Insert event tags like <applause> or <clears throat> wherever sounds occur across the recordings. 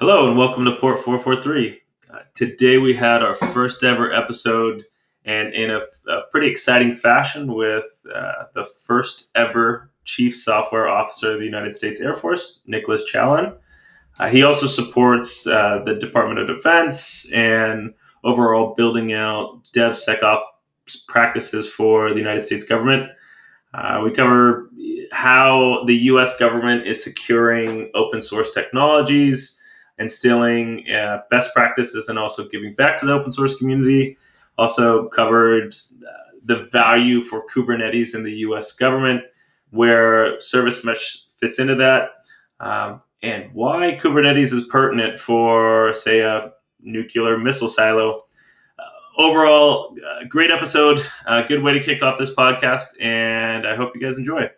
Hello and welcome to Port 443. Uh, today we had our first ever episode and in a, a pretty exciting fashion with uh, the first ever Chief Software Officer of the United States Air Force, Nicolas Chaillan. Uh, he also supports uh, the Department of Defense and overall building out DevSecOps practices for the United States government. Uh, we cover how the US government is securing open source technologies instilling uh, best practices and also giving back to the open source community. Also covered uh, the value for Kubernetes in the U.S. government, where service mesh fits into that, um, and why Kubernetes is pertinent for, say, a nuclear missile silo. Uh, overall, uh, great episode. Uh, good way to kick off this podcast, and I hope you guys enjoy.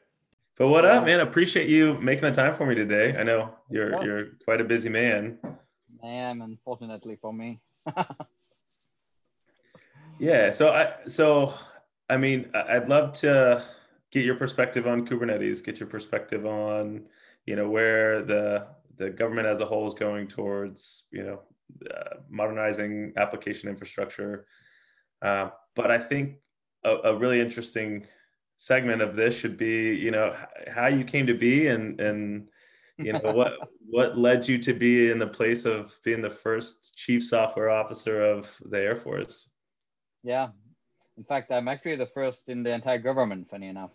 But what up, man? Appreciate you making the time for me today. I know you're you're quite a busy man. I am, unfortunately for me. <laughs> yeah. So I so I mean I'd love to get your perspective on Kubernetes, get your perspective on you know where the the government as a whole is going towards you know uh, modernizing application infrastructure. Uh, but I think a, a really interesting segment of this should be you know how you came to be and and you know <laughs> what what led you to be in the place of being the first chief software officer of the air force? Yeah. In fact i'm actually the first in the entire government funny enough.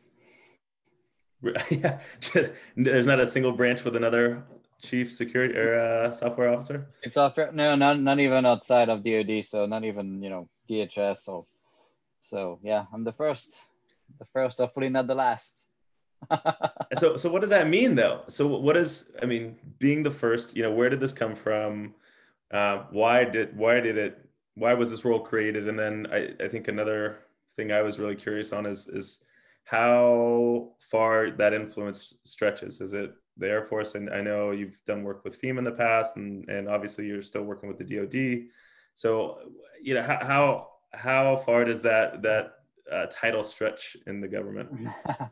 <laughs> Yeah. <laughs> There's not a single branch with another chief security or uh, software officer? Chief software no not, not even outside of dod so not even you know dhs so so yeah i'm the first the first, hopefully not the last. <laughs> so, so what does that mean, though? So, what is? I mean, being the first, you know, where did this come from? Uh, why did why did it? Why was this role created? And then I, I think another thing I was really curious on is is how far that influence stretches. Is it the Air Force? And I know you've done work with FEMA in the past, and and obviously you're still working with the DoD. So, you know, how how, how far does that that uh, title stretch in the government?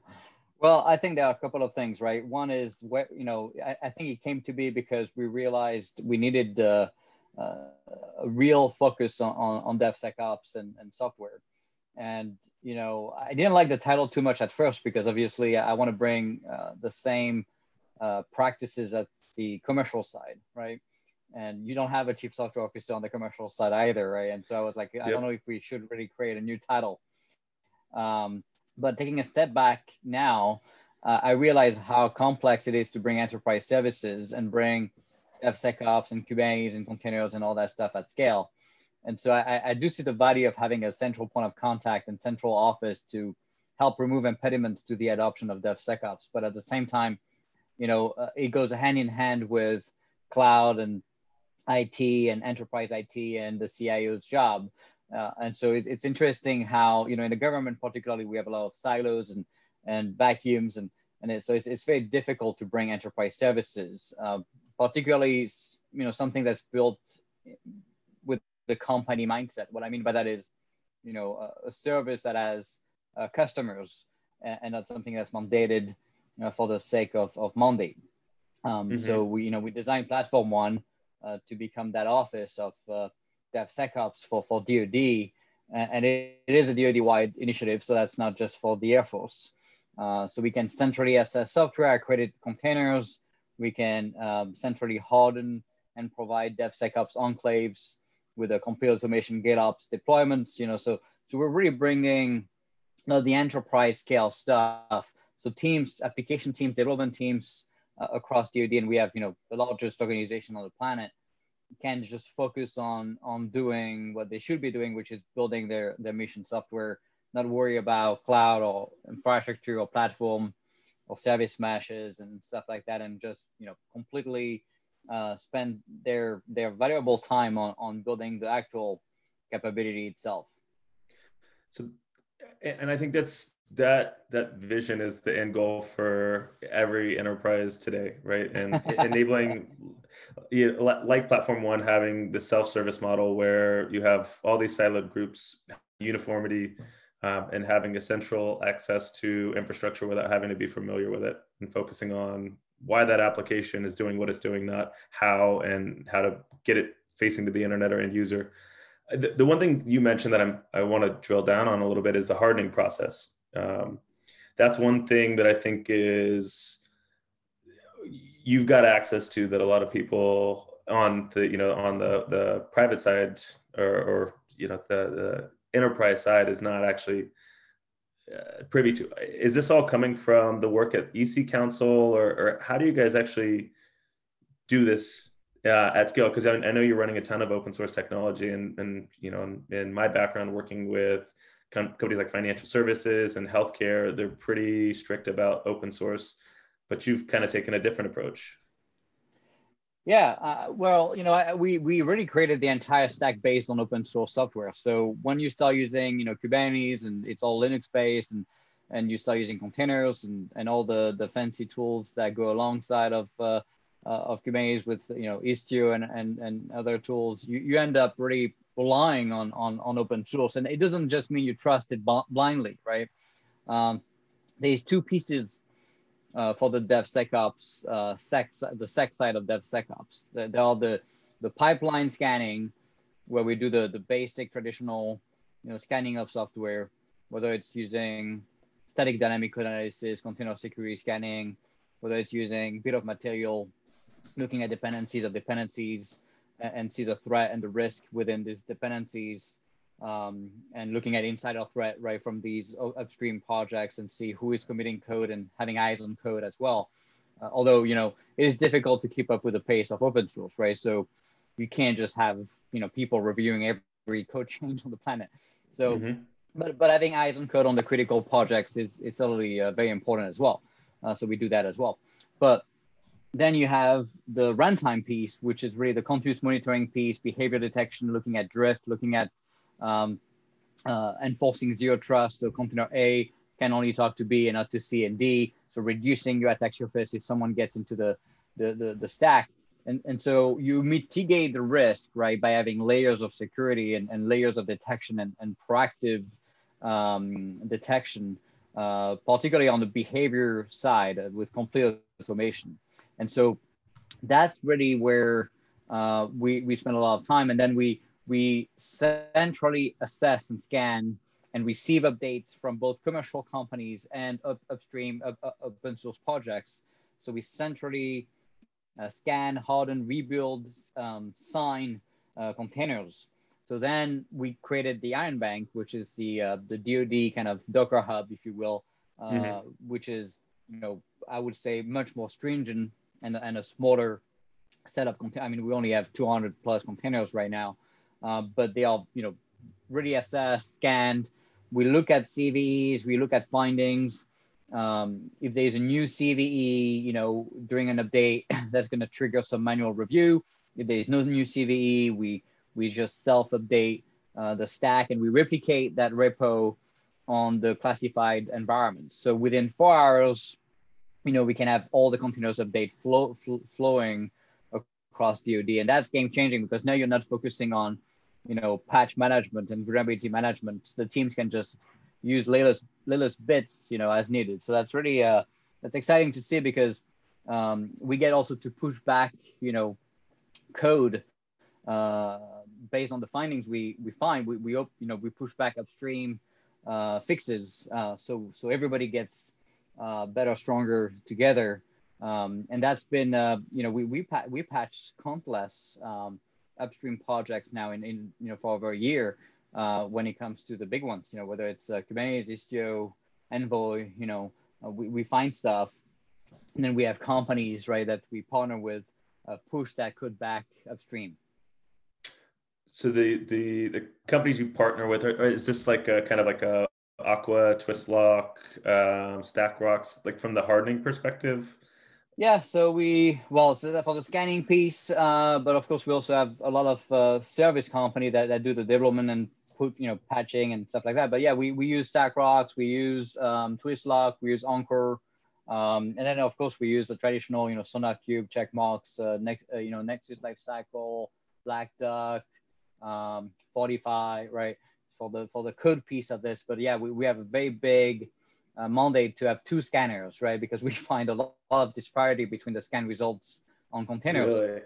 <laughs> well, I think there are a couple of things, right? One is where you know I, I think it came to be because we realized we needed uh, uh, a real focus on, on, on DevSecOps and, and software. And you know, I didn't like the title too much at first because obviously I want to bring uh, the same uh, practices at the commercial side, right? and you don't have a chief software officer on the commercial side either, right? And so I was like, I don't know if we should really create a new title. Um, but taking a step back now, uh, I realize how complex it is to bring enterprise services and bring DevSecOps and Kubernetes and containers and all that stuff at scale. And so I, I do see the value of having a central point of contact and central office to help remove impediments to the adoption of DevSecOps. But at the same time, you know, uh, it goes hand in hand with cloud and IT and enterprise IT and the CIO's job. Uh, and so it, it's interesting how, you know, in the government particularly, we have a lot of silos and, and vacuums. And, and it, so it's, it's very difficult to bring enterprise services, uh, particularly, you know, something that's built with the company mindset. What I mean by that is, you know, a, a service that has uh, customers and, and, not something that's mandated you know, for the sake of, of mandate. Um, mm-hmm. So we, you know, we designed platform one uh, to become that office of uh, DevSecOps for, for DoD, and it, it is a DoD-wide initiative, so that's not just for the Air Force. Uh, so we can centrally assess software accredited containers. We can um, centrally harden and provide DevSecOps enclaves with a complete automation GitOps deployments. You know, so so we're really bringing you know, the enterprise scale stuff. So teams, application teams, development teams uh, across DoD, and we have you know the largest organization on the planet can just focus on on doing what they should be doing, which is building their their mission software, not worry about cloud or infrastructure or platform or service meshes and stuff like that, and just you know completely uh, spend their their valuable time on on building the actual capability itself. So, and I think that's that that vision is the end goal for every enterprise today right and <laughs> enabling you know, like platform one having the self-service model where you have all these siloed groups uniformity um, and having a central access to infrastructure without having to be familiar with it and focusing on why that application is doing what it's doing, not how and how to get it facing to the internet or end user. The, the one thing you mentioned that I'm, I want to drill down on a little bit is the hardening process. Um, that's one thing that I think is you've got access to that a lot of people on the you know on the the private side or, or you know the, the enterprise side is not actually uh, privy to. Is this all coming from the work at EC Council, or, or how do you guys actually do this uh, at scale? Because I, I, know you're running a ton of open source technology, and and you know, in, in my background, working with companies like financial services and healthcare, they're pretty strict about open source, but you've kind of taken a different approach. Yeah, uh, well, you know, I, we we really created the entire stack based on open source software. So when you start using, you know, Kubernetes and it's all Linux based, and and you start using containers and and all the the fancy tools that go alongside of uh, uh, of Kubernetes with you know Istio and and and other tools, you you end up really relying on on on open source, and it doesn't just mean you trust it blindly, right? Um, there's two pieces uh, for the DevSecOps uh, sec, the sec side of DevSecOps. There are the the pipeline scanning, where we do the the basic traditional, you know, scanning of software, whether it's using static dynamic code analysis, container security scanning, whether it's using bill of material, looking at dependencies of dependencies, and, see the threat and the risk within these dependencies um, and looking at insider threat right from these upstream projects and see who is committing code and having eyes on code as well. Uh, although you know it is difficult to keep up with the pace of open source, right? So you can't just have you know people reviewing every code <laughs> change on the planet. So, mm-hmm. but but having eyes on code on the critical projects is is certainly uh, very important as well. Uh, so we do that as well. But then you have the runtime piece, which is really the continuous monitoring piece, behavior detection, looking at drift, looking at um, uh, enforcing zero trust. So container A can only talk to B and not to C and D. So reducing your attack surface if someone gets into the, the, the, the stack. And, and so you mitigate the risk, right, by having layers of security and, and layers of detection and, and proactive um, detection, uh, particularly on the behavior side with complete automation. And so that's really where uh, we, we spend a lot of time. And then we, we centrally assess and scan and receive updates from both commercial companies and up, upstream up, up, open source projects. So we centrally uh, scan, harden, rebuild, um, sign uh, containers. So then we created the Iron Bank, which is the uh, the DoD kind of Docker hub, if you will, uh, mm-hmm. which is you know I would say much more stringent and, and a smaller set of. I mean, we only have 200 plus containers right now, uh, but they are, you know, really assessed, scanned. We look at CVEs, we look at findings. Um, if there's a new CVE, you know, during an update, <coughs> that's going to trigger some manual review. If there's no new CVE, we we just self-update uh, the stack and we replicate that repo on the classified environment. So within four hours, you know, we can have all the continuous update flow, fl flowing across DoD, and that's game changing because now you're not focusing on you know, patch management and vulnerability management, the teams can just use latest latest bits, you know, as needed. So that's really uh, that's exciting to see because um, we get also to push back, you know, code uh, based on the findings we we find. We we you know we push back upstream uh, fixes, uh, so so everybody gets uh, better, stronger together. Um, and that's been, uh, you know, we we pa- we patched countless um, upstream projects now in, in you know for over a year uh, when it comes to the big ones. You know whether it's uh, Kubernetes, Istio, Envoy. You know uh, we we find stuff, and then we have companies right that we partner with uh, push that code back upstream. So the the the companies you partner with are, is this like a kind of like a Aqua, Twistlock, um, StackRox, like from the hardening perspective? Yeah, so we well so for the scanning piece, uh, but of course we also have a lot of uh, service company that, that do the development and put you know patching and stuff like that. But yeah, we, we use StackRox, we use um, Twistlock, we use Anchore, um, and then of course we use the traditional you know SonarQube, Checkmarx, uh, next uh, you know Nexus Lifecycle, Black Duck, um, Fortify, right for the for the code piece of this. But yeah, we, we have a very big uh, mandate to have two scanners, right? Because we <laughs> find a lot, of disparity between the scan results on containers. Really?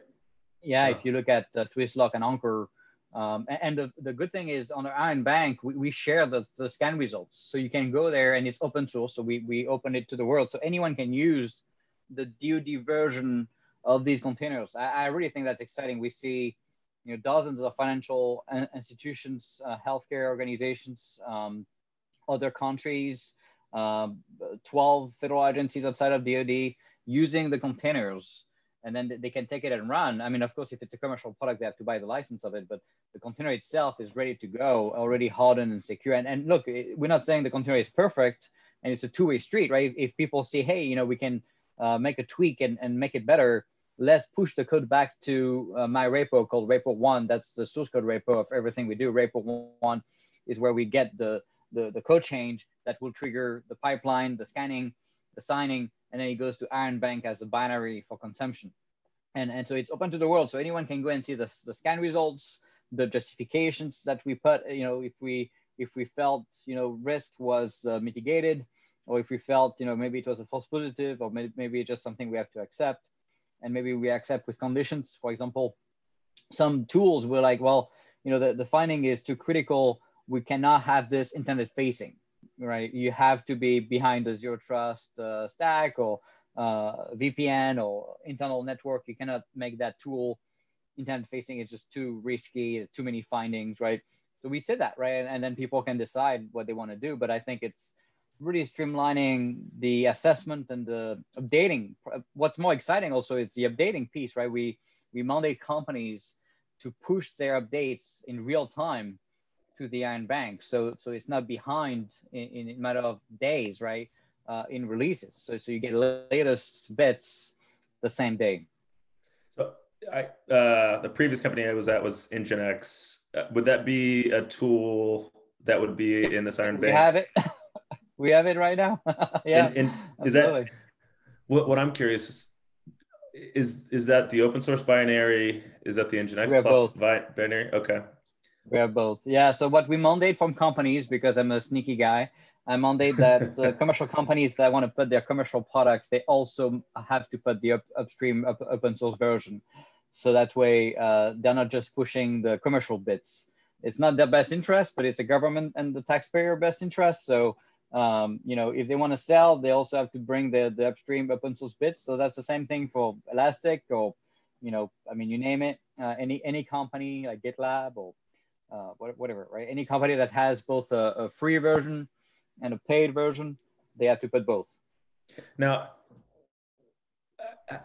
Yeah, if you look at uh, Twistlock and Anchore, um, and the, the good thing is on our Iron Bank, we, we share the, the scan results. So you can go there and it's open source. So we, we open it to the world. So anyone can use the DoD version of these containers. I, I really think that's exciting. We see you know, dozens of financial institutions, uh, healthcare organizations, um, other countries, um, 12 federal agencies outside of DoD using the containers and then they can take it and run. I mean, of course, if it's a commercial product, they have to buy the license of it, but the container itself is ready to go, already hardened and secure. And, and look, we're not saying the container is perfect and it's a two-way street, right? If, if people say, hey, you know, we can uh, make a tweak and, and make it better, let's push the code back to uh, my repo called repo one. That's the source code repo of everything we do. Repo one is where we get the, the, the code change that will trigger the pipeline, the scanning, the signing, and then it goes to Iron Bank as a binary for consumption. And, and so it's open to the world. So anyone can go and see the, the scan results, the justifications that we put, you know, if we, if we felt, you know, risk was uh, mitigated, or if we felt, you know, maybe it was a false positive, or maybe, maybe it's just something we have to accept. And maybe we accept with conditions. For example, some tools were like, well, you know, the, the finding is too critical. We cannot have this intended facing right? You have to be behind the zero trust uh, stack or uh, VPN or internal network. You cannot make that tool intended facing. It's just too risky, too many findings, right? So we said that, right? And, and then people can decide what they want to do. But I think it's really streamlining the assessment and the updating. What's more exciting also is the updating piece, right? We we mandate companies to push their updates in real time to the Iron Bank. So so it's not behind in, in a matter of days, right? Uh, in releases. So so you get latest bits the same day. So I uh, the previous company I was at was Nginx. Uh, would that be a tool that would be in this Iron Bank? We have it. <laughs> we have it right now. <laughs> yeah. And, and is that what? What I'm curious is is is that the open source binary? Is that the Nginx plus binary? Okay. We have both. Yeah. So what we mandate from companies, because I'm a sneaky guy, I mandate that the <laughs> commercial companies that want to put their commercial products, they also have to put the up, upstream up, open source version. So that way uh, they're not just pushing the commercial bits. It's not their best interest, but it's a government and the taxpayer best interest. So um, you know, if they want to sell, they also have to bring the, the upstream open source bits. So that's the same thing for Elastic or, you know, I mean, you name it, uh, any any company like GitLab or uh, whatever, right? Any company that has both a, a, free version and a paid version, they have to put both. Now,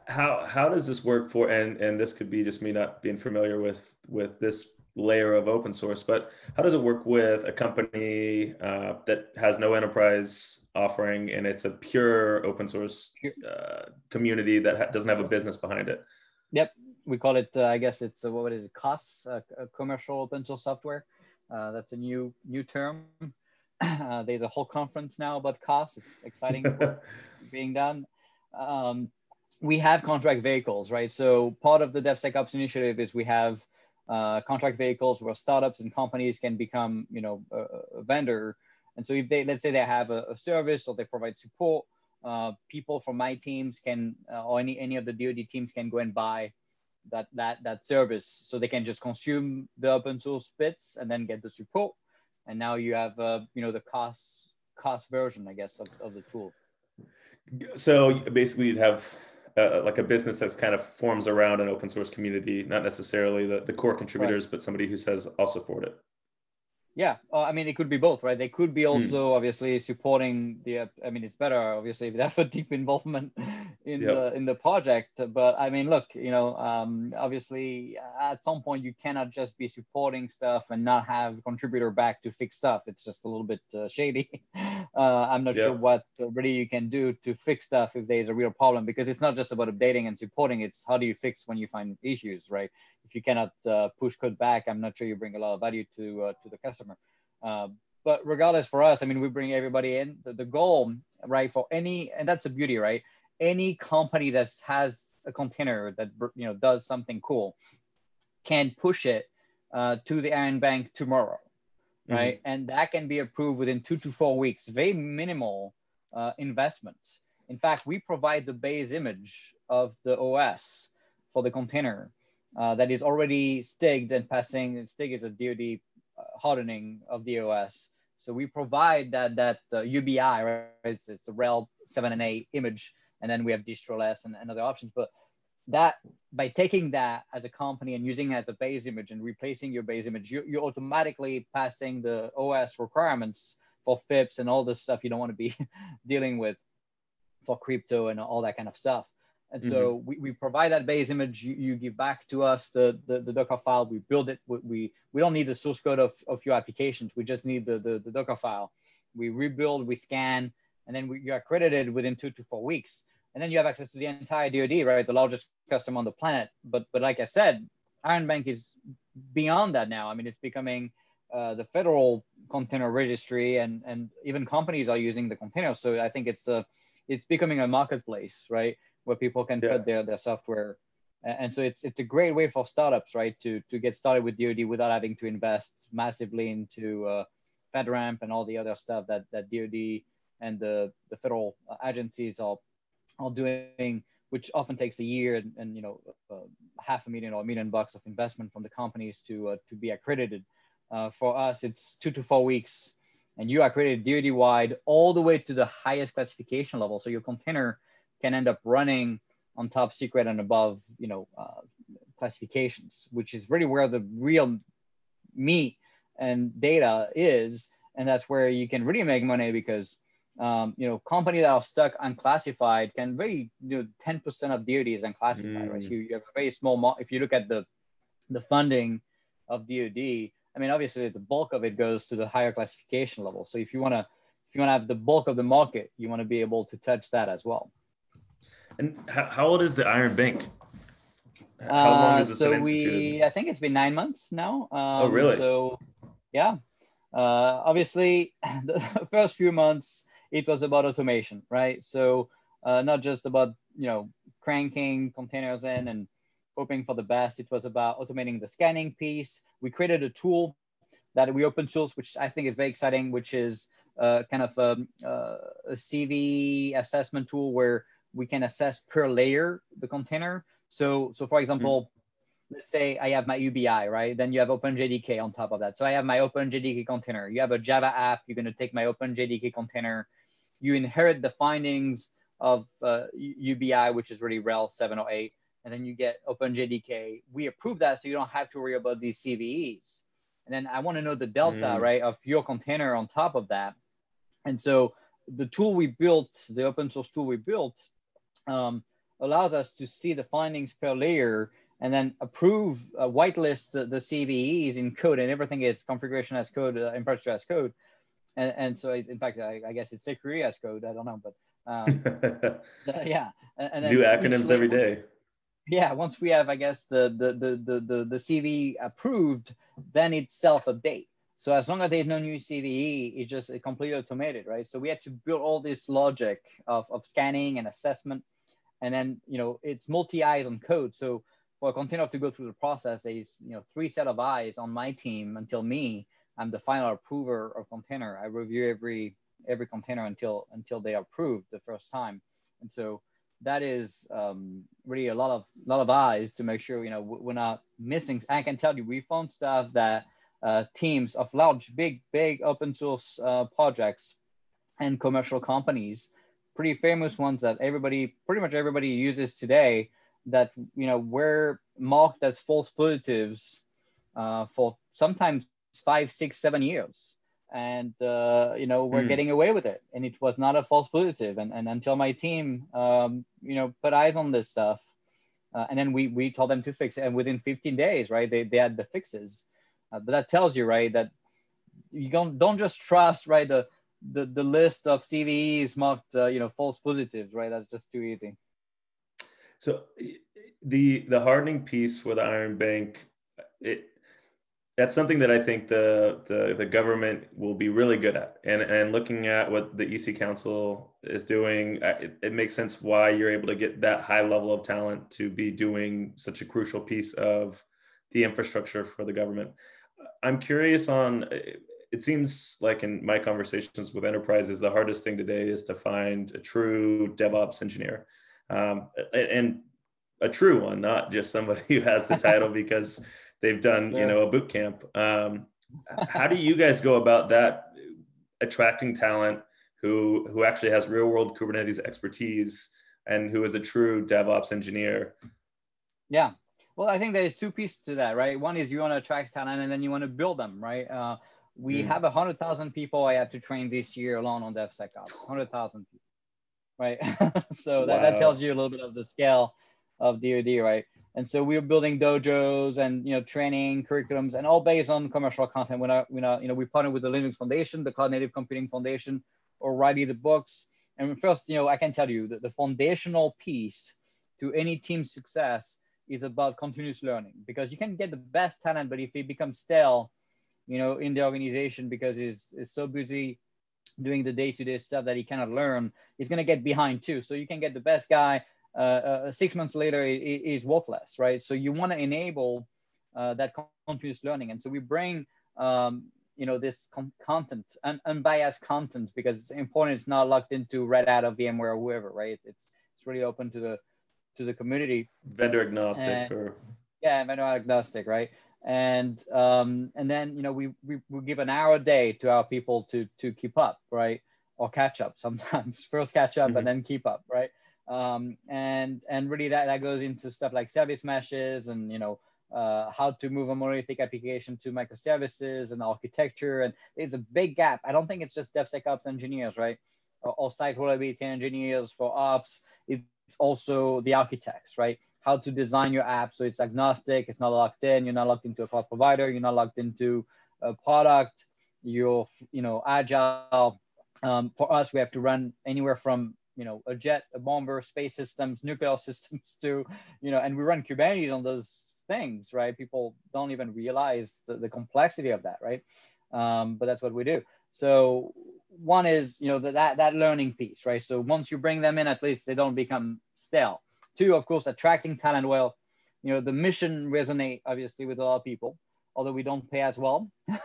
how how does this work for? And and this could be just me not being familiar with with this layer of open source, but how does it work with a company uh, that has no enterprise offering and it's a pure open source uh, community that ha- doesn't have a business behind it? Yep we call it, uh, I guess it's uh, what is it, COS, commercial open source software. Uh, that's a new new term. <clears throat> Uh, there's a whole conference now about COS. It's exciting <laughs> being done. Um, we have contract vehicles, right? So part of the DevSecOps initiative is we have uh, contract vehicles where startups and companies can become, you know, a, a vendor. And so if they, let's say they have a, a service or they provide support, uh, people from my teams can, uh, or any, any of the DoD teams can go and buy that that that service. So they can just consume the open source bits and then get the support. And now you have uh, you know the cost, cost version i guess of, of the tool. So basically you'd have uh, like a business that's kind of forms around an open source community not necessarily the, the core contributors right. but somebody who says i'll support it yeah, uh, I mean, it could be both, right? They could be hmm. also mm. obviously supporting the. I mean, it's better obviously if they have a deep involvement <laughs> in yep. the in the project. But I mean, look, you know, um, obviously at some point you cannot just be supporting stuff and not have contributor back to fix stuff. It's just a little bit uh, shady. <laughs> Uh, I'm not yep. sure what really you can do to fix stuff if there's a real problem because it's not just about updating and supporting. It's how do you fix when you find issues, right? If you cannot uh, push code back, I'm not sure you bring a lot of value to uh, to the customer customer. Uh, but regardless for us, I mean, we bring everybody in. The, the goal, right, for any, and that's the beauty, right? Any company that has a container that you know does something cool can push it uh, to the Iron Bank tomorrow, mm-hmm. right? Mm-hmm. And that can be approved within two to four weeks. Very minimal uh, investments. In fact, we provide the base image of the OS for the container uh, that is already stigged and passing. Stig is a DoD hardening of the OS. So we provide that that uh, UBI, right? It's, it's a RHEL 7 and 8 image, and then we have DistroLess and, and other options. But that by taking that as a company and using it as a base image and replacing your base image, you, you're automatically passing the OS requirements for FIPS and all this stuff you don't want to be <laughs> dealing with for crypto and all that kind of stuff. And mm-hmm. so we, we provide that base image. You, you give back to us the, the, the, Docker file. We build it. We, we, we don't need the source code of, of your applications. We just need the, the, the Docker file. We rebuild, we scan, and then we, you're accredited within two to four weeks. And then you have access to the entire DoD, right? The largest customer on the planet. But but like I said, Iron Bank is beyond that now. I mean, it's becoming uh, the federal container registry, and and even companies are using the container. So I think it's a it's becoming a marketplace, right, where people can yeah. put their their software. And so it's it's a great way for startups, right, to to get started with DoD without having to invest massively into uh, FedRAMP and all the other stuff that that DoD and the the federal agencies are are doing, which often takes a year and, and you know uh, half a million or a million bucks of investment from the companies to uh, to be accredited. Uh, for us, it's two to four weeks, and you are accredited DoD wide all the way to the highest classification level. So your container can end up running on top secret and above, you know, uh, classifications, which is really where the real meat and data is, and that's where you can really make money because um, you know, company that are stuck unclassified can very, you know, 10% of DoD is unclassified, mm. right? So you, you, have a very small, mo- if you look at the, the funding of DoD, I mean, obviously the bulk of it goes to the higher classification level. So if you want to, if you want to have the bulk of the market, you want to be able to touch that as well. And how, how old is the Iron Bank? How long has this uh, so been instituted? We, I think it's been nine months now. Um, oh, really? So, yeah. Uh, obviously, <laughs> the first few months, it was about automation, right? So uh, not just about you know cranking containers in and hoping for the best. It was about automating the scanning piece. We created a tool that we open source, which I think is very exciting, which is uh, kind of a, um, uh, a CV assessment tool where we can assess per layer the container. So, so for example, mm-hmm. let's say I have my UBI, right? Then you have OpenJDK on top of that. So I have my OpenJDK container. You have a Java app. You're going to take my OpenJDK container you inherit the findings of uh, UBI, which is really RHEL 708, and then you get OpenJDK. We approve that so you don't have to worry about these CVEs. And then I want to know the delta, mm. right, of your container on top of that. And so the tool we built, the open source tool we built, um, allows us to see the findings per layer and then approve, uh, whitelist the, the CVEs in code, and everything is configuration as code, uh, infrastructure as code. And, and so in fact I, I guess it's security as code I don't know but um, <laughs> yeah and, and new acronyms every day. Yeah once we have I guess the the the the the, CV approved then it's self update so as long as there's no new CVE it's just completely automated right? So we had to build all this logic of, of scanning and assessment and then you know it's multi eyes on code so for a container to go through the process there's you know three set of eyes on my team until me I'm the final approver of container. I review every every container until until they are approved the first time. And so that is um, really a lot of lot of eyes to make sure you know we're not missing. I can tell you we found stuff that uh, teams of large, big, big open source uh, projects and commercial companies, pretty famous ones that everybody, pretty much everybody uses today, that you know were marked as false positives uh, for sometimes five, six, seven years. And, uh, you know, we're mm. getting away with it. And it was not a false positive. And, and until my team, um, you know, put eyes on this stuff, uh, and then we, we told them to fix it. And within 15 days, right, they, they had the fixes. Uh, but that tells you, right, that you don't, don't just trust, right, the, the, the list of CVEs marked, uh, you know, false positives, right? That's just too easy. So the the hardening piece for the Iron Bank, it that's something that I think the, the, the government will be really good at. And and looking at what the EC Council is doing, it, it, makes sense why you're able to get that high level of talent to be doing such a crucial piece of the infrastructure for the government. I'm curious on it seems like in my conversations with enterprises, the hardest thing today is to find a true DevOps engineer, um, and a true one, not just somebody who has the title <laughs> because they've done you know a boot camp. Um, how do you guys go about that, attracting talent who who actually has real world Kubernetes expertise and who is a true DevOps engineer? Yeah, well, I think there's two pieces to that, right? One is you want to attract talent, and then you want to build them, right? Uh, we mm. have a hundred thousand people I have to train this year alone on DevSecOps. <sighs> Hundred thousand people, right? <laughs> so that, wow. that tells you a little bit of the scale of DoD, right? And so we're building dojos and you know training curriculums and all based on commercial content. We're not, we're not you know we partner with the Linux Foundation, the Cloud Native Computing Foundation, or writing the books. And first, you know, I can tell you that the foundational piece to any team's success is about continuous learning because you can get the best talent, but if it becomes stale, you know, in the organization because he's, he's so busy doing the day-to-day stuff that he cannot learn, he's going to get behind too. So you can get the best guy. Uh, uh, six months later, is he's worthless, right? So you want to enable uh, that continuous learning, and so we bring um, you know this content un- unbiased content because it's important. It's not locked into Red Hat or VMware or whoever, right? It's it's really open to the to the community. Vendor agnostic and, or yeah, vendor agnostic, right? And um, and then you know we, we we give an hour a day to our people to to keep up, right? Or catch up <laughs> sometimes. First catch up mm-hmm. and then keep up, right? Um, and and really that that goes into stuff like service meshes and you know uh, how to move a monolithic application to microservices and architecture. And there's a big gap. I don't think it's just DevSecOps engineers, right? Or, or site reliability engineers for ops. It's also the architects, right? How to design your app so it's agnostic, it's not locked in, you're not locked into a cloud provider, you're not locked into a product, you're, you know, agile. Um, for us, we have to run anywhere from you know a jet, a bomber, space systems, nuclear <laughs> systems to you know, and we run Kubernetes on those things, right? People don't even realize the, the complexity of that, right? Um, but that's what we do. So one is you know that that learning piece right so once you bring them in at least they don't become stale two of course attracting talent. Well you know the mission resonate obviously with a lot of people although we don't pay as well. <laughs>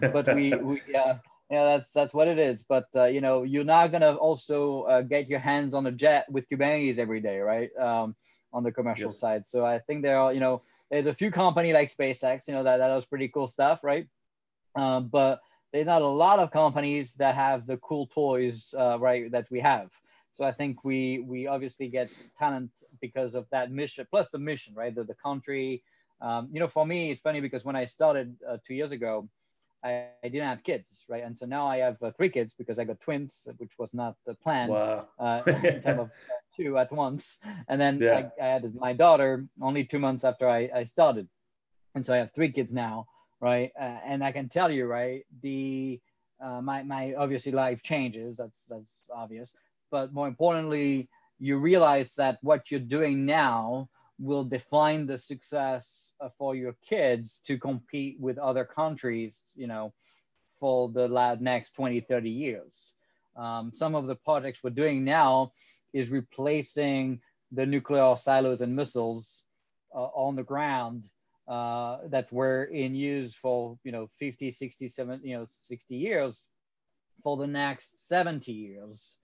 But we we uh, yeah that's that's what it is. But uh, you know you're not gonna also uh, get your hands on a jet with kubernetes every day right? Um, on the commercial yep. side. So i think there are you know there's a few company like spacex you know that that does pretty cool stuff right? Um, but there's not a lot of companies that have the cool toys, uh, right, that we have. So I think we we obviously get talent because of that mission, plus the mission, right, the, the country. Um, you know, for me, it's funny because when I started uh, two years ago, I, I, didn't have kids, right, and so now I have uh, three kids because I got twins, which was not the plan. Wow. uh, in terms of <laughs> two at once, and then yeah. I, I had my daughter only two months after I, I started, and so I have three kids now right? Uh, and I can tell you, right, the uh, my my obviously life changes. That's that's obvious. But more importantly, you realize that what you're doing now will define the success uh, for your kids to compete with other countries. You know, for the next 20, 30 years. Um, some of the projects we're doing now is replacing the nuclear silos and missiles uh, on the ground uh, that were in use for you know 50 60 70 you know 60 years for the next 70 years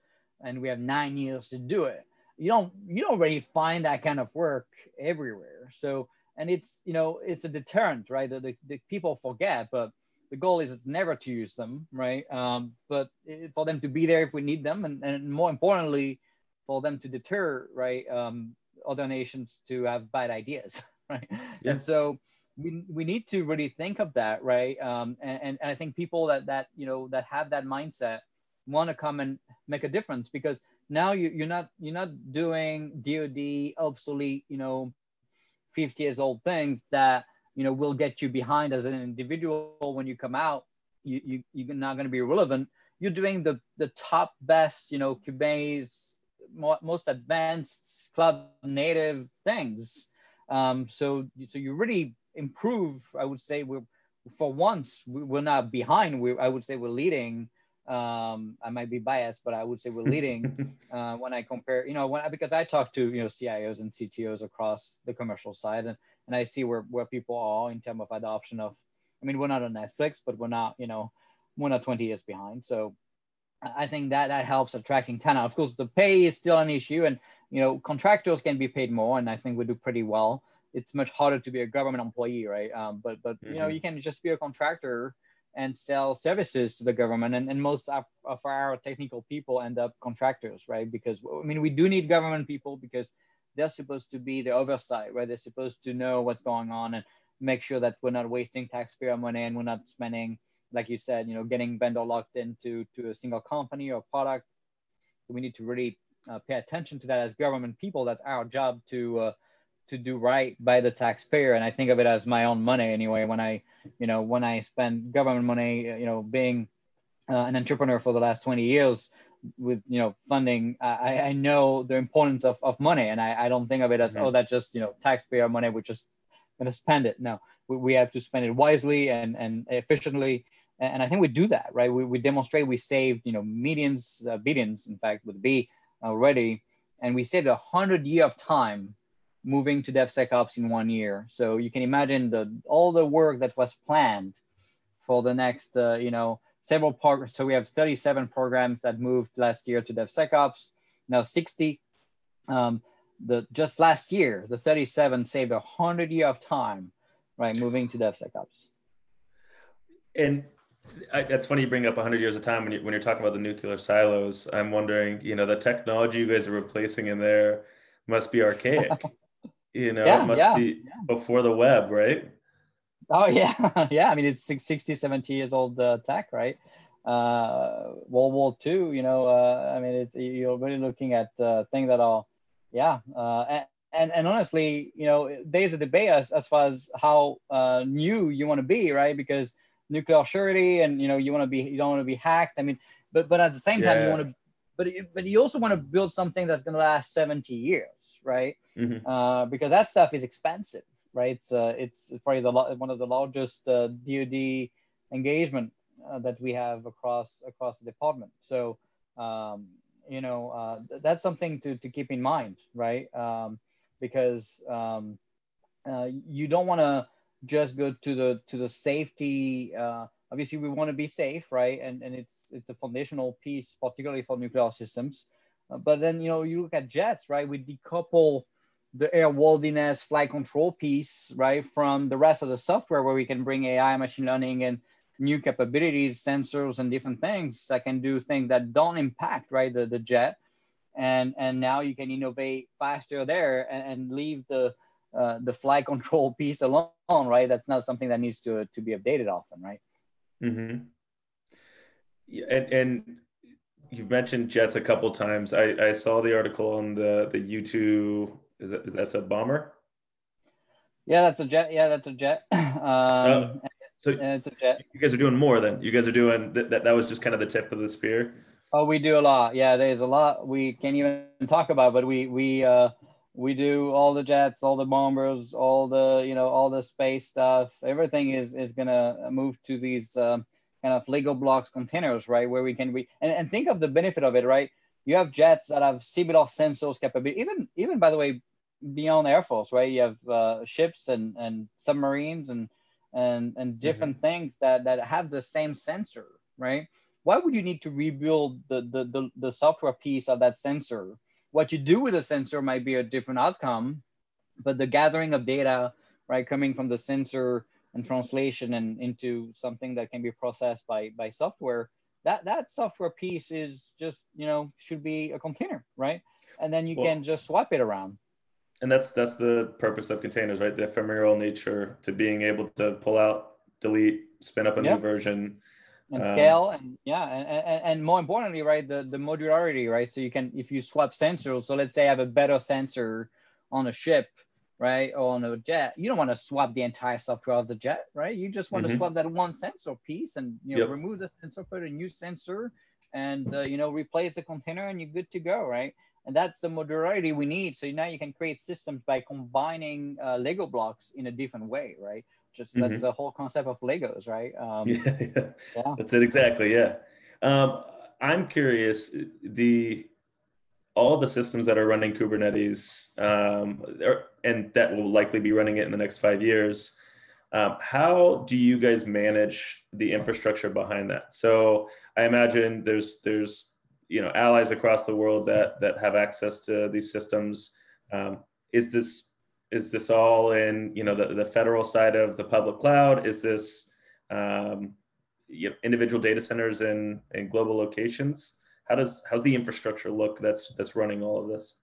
and we have nine years to do it you don't you don't really find that kind of work everywhere so and it's you know it's a deterrent right the, the, the people forget but the goal is never to use them right um, but it, for them to be there if we need them and, and more importantly for them to deter right um, other nations to have bad ideas <laughs> right? Yeah. And so we, we need to really think of that, right? Um, and, and, and I think people that that you know that have that mindset want to come and make a difference because now you, you're not you're not doing DoD obsolete, you know, 50 years old things that you know will get you behind as an individual when you come out. You, you you're not going to be relevant. You're doing the the top best, you know, Kubernetes most advanced cloud native things um, so, so you really improve. I would say we're for once we're not behind. We I would say we're leading. Um, I might be biased, but I would say we're leading <laughs> uh, when I compare. You know, when I, because I talk to you know CIOs and CTOs across the commercial side, and, and I see where where people are in terms of adoption of I mean, we're not on Netflix, but we're not, you know, we're not 20 years behind. So I think that that helps attracting talent. Of course, the pay is still an issue, and you know, contractors can be paid more, and I think we do pretty well. It's much harder to be a government employee, right? Um, but but mm-hmm. you know, mm-hmm. you can just be a contractor and sell services to the government, and, and most of, of our technical people end up contractors, right? Because I mean, we do need government people because they're supposed to be the oversight, right? They're supposed to know what's going on and make sure that we're not wasting taxpayer money and we're not spending, like you said, you know, getting vendor locked into to a single company or product. We need to really uh, pay attention to that as government people. That's our job to uh, to do right by the taxpayer. And I think of it as my own money anyway. When I, you know, when I spend government money, you know, being uh, an entrepreneur for the last 20 years, with you know funding i i know the importance of, of money and i i don't think of it as mm-hmm. oh that's just you know taxpayer money we're just going to spend it no we, we have to spend it wisely and and efficiently and i think we do that right we, we demonstrate we saved you know millions uh, billions in fact with b already and we saved a hundred year of time moving to devsecops in one year so you can imagine the all the work that was planned for the next uh, you know several programs. So we have 37 programs that moved last year to DevSecOps, now 60. Um, the just last year, the 37 saved a hundred year of time, right, moving to DevSecOps. And I, that's funny you bring up 100 years of time when, you, when you're talking about the nuclear silos. I'm wondering, you know, the technology you guys are replacing in there must be archaic. <laughs> you know, yeah, it must yeah, be yeah. before the web, right? Oh <laughs> yeah, yeah. I mean, it's 60, 70 years old uh, tech, right? Uh, World War II. You know, uh, I mean, it's, you're really looking at uh, things that are, yeah. Uh, and and honestly, you know, there's a debate as, as far as how uh, new you want to be, right? Because nuclear surety, and you know, you want to be, you don't want to be hacked. I mean, but but at the same time, you want to, but but you also want to build something that's going to last 70 years, right? Mm-hmm. Uh, because that stuff is expensive right? It's, uh, it's probably the one of the largest uh, DoD engagement uh, that we have across across the department. So um, you know uh, th- that's something to, to keep in mind, right? Um, because um, uh, you don't want to just go to the to the safety. Uh, obviously, we want to be safe, right? And and it's it's a foundational piece, particularly for nuclear systems. But then you know you look at jets, right? We decouple the airworthiness flight control piece, right, from the rest of the software where we can bring AI, machine learning, and new capabilities, sensors, and different things that can do things that don't impact, right, the, the jet. And, and now you can innovate faster there and, and leave the, uh, the flight <laughs> control piece alone, right? That's not something that needs to, to be updated often, right? Mm-hmm. Yeah, and, and you've mentioned jets a couple times. I, I saw the article on the the U2 is that is that's a bomber? Yeah, that's a jet. Yeah, that's a jet. <clears throat> Um, oh, so it's a jet. You guys are doing more than You guys are doing that. That was just kind of the tip of the spear. Oh, we do a lot. Yeah, there's a lot we can't even talk about, but we we uh we do all the jets, all the bombers, all the you know all the space stuff. Everything is is gonna move to these um, kind of Lego blocks containers, right? Where we can we and, and think of the benefit of it, right? You have jets that have similar sensors capability. Even even by the way, beyond Air Force, right? You have uh, ships and, and submarines and and and different mm-hmm. things that that have the same sensor, right? Why would you need to rebuild the, the the the software piece of that sensor? What you do with the sensor might be a different outcome, but the gathering of data, right, coming from the sensor and translation and into something that can be processed by by software, that that software piece is just you know should be a container, right? And then you well, can just swap it around and that's that's the purpose of containers right the ephemeral nature to being able to pull out delete spin up a yep. new version and um, scale and yeah and, and, and more importantly right the, the modularity right so you can if you swap sensors so let's say i have a better sensor on a ship right or on a jet you don't want to swap the entire software of the jet right you just want mm-hmm. to swap that one sensor piece and you know yep. remove the sensor put a new sensor and uh, you know replace the container and you're good to go right and that's the modularity we need so now you can create systems by combining uh, lego blocks in a different way right just mm-hmm. that's the whole concept of legos right um, <laughs> yeah, yeah. yeah, that's it exactly yeah um, i'm curious the all the systems that are running kubernetes um, and that will likely be running it in the next five years Um, how do you guys manage the infrastructure behind that? So I imagine there's there's you know allies across the world that that have access to these systems. Um, is this is this all in you know the, the federal side of the public cloud? Is this um, you know, individual data centers in in global locations? How does how's the infrastructure look that's that's running all of this?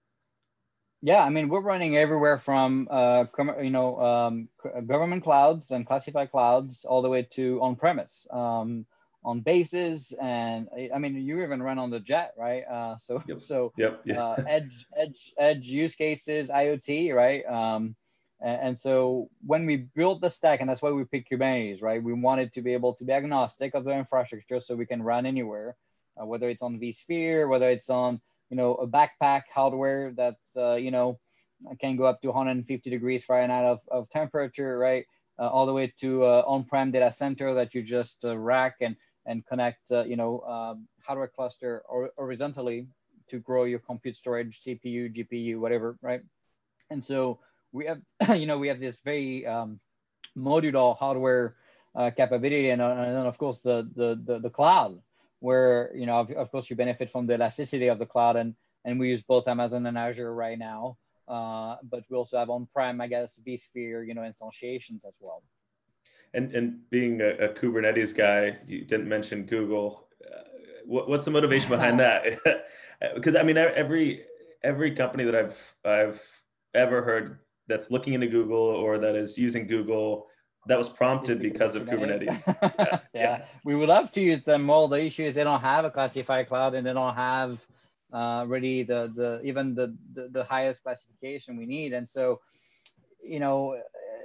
Yeah, I mean, we're running everywhere from uh, you know um, government clouds and classified clouds all the way to on-premise, um, on bases, and I mean, you even run on the jet, right? Uh, so yep. so yep. Uh, edge edge edge use cases, IoT, right? Um, and, and, so when we built the stack, and that's why we picked Kubernetes, right? We wanted to be able to be agnostic of the infrastructure, so we can run anywhere, uh, whether it's on vSphere, whether it's on you know, a backpack hardware that's, uh, you know, can go up to 150 degrees Fahrenheit of, of temperature, right? Uh, all the way to uh, on-prem data center that you just uh, rack and, and connect, uh, you know, um, hardware cluster or horizontally to grow your compute storage, CPU, GPU, whatever, right? And so we have, <clears throat> you know, we have this very um, modular hardware capability and, and then of course the, the, the, the cloud where you know of, of, course you benefit from the elasticity of the cloud and and we use both amazon and azure right now. Uh, but we also have on-prem i guess vsphere you know instantiations as well. And and being a, a kubernetes guy you didn't mention google. Uh, what, what's the motivation behind <laughs> that? <laughs> Because i mean every every company that i've i've ever heard that's looking into google or that is using google that was prompted because of Kubernetes. <laughs> yeah. yeah. we would love to use them. All the issues they don't have a classified cloud and they don't have uh, really the the even the, the, the highest classification we need. And so, you know,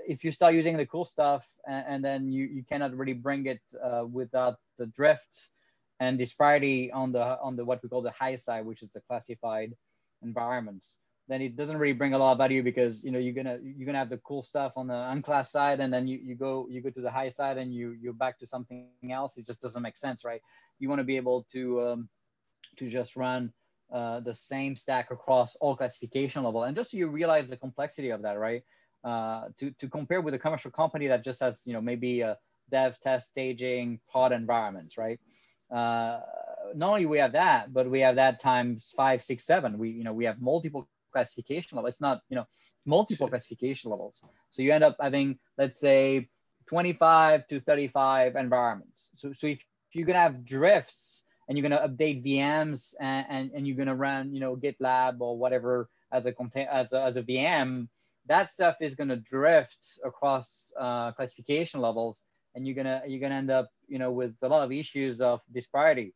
if you start using the cool stuff and, and then you you cannot really bring it uh, without the drift and disparity on the on the what we call the high side, which is the classified environments then it doesn't really bring a lot of value because you know you're gonna you're gonna have the cool stuff on the unclass side and then you, you go you go to the high side and you you're back to something else. It just doesn't make sense right? You want to be able to um, to just run uh, the same stack across all classification level. And just so you realize the complexity of that right? Uh, to, to compare with a commercial company that just has you know maybe a dev test staging pod environments right? Uh, not only we have that but we have that times five six seven. We you know we have multiple classification level. It's not, you know, multiple classification levels. So you end up having, let's say, 25 to 35 environments. So, so if you're gonna have drifts and you're gonna update VMs and, and, and you're gonna run, you know, GitLab or whatever as a contain as a, as a VM, that stuff is gonna drift across uh, classification levels, and you're gonna you're gonna end up, you know, with a lot of issues of disparity.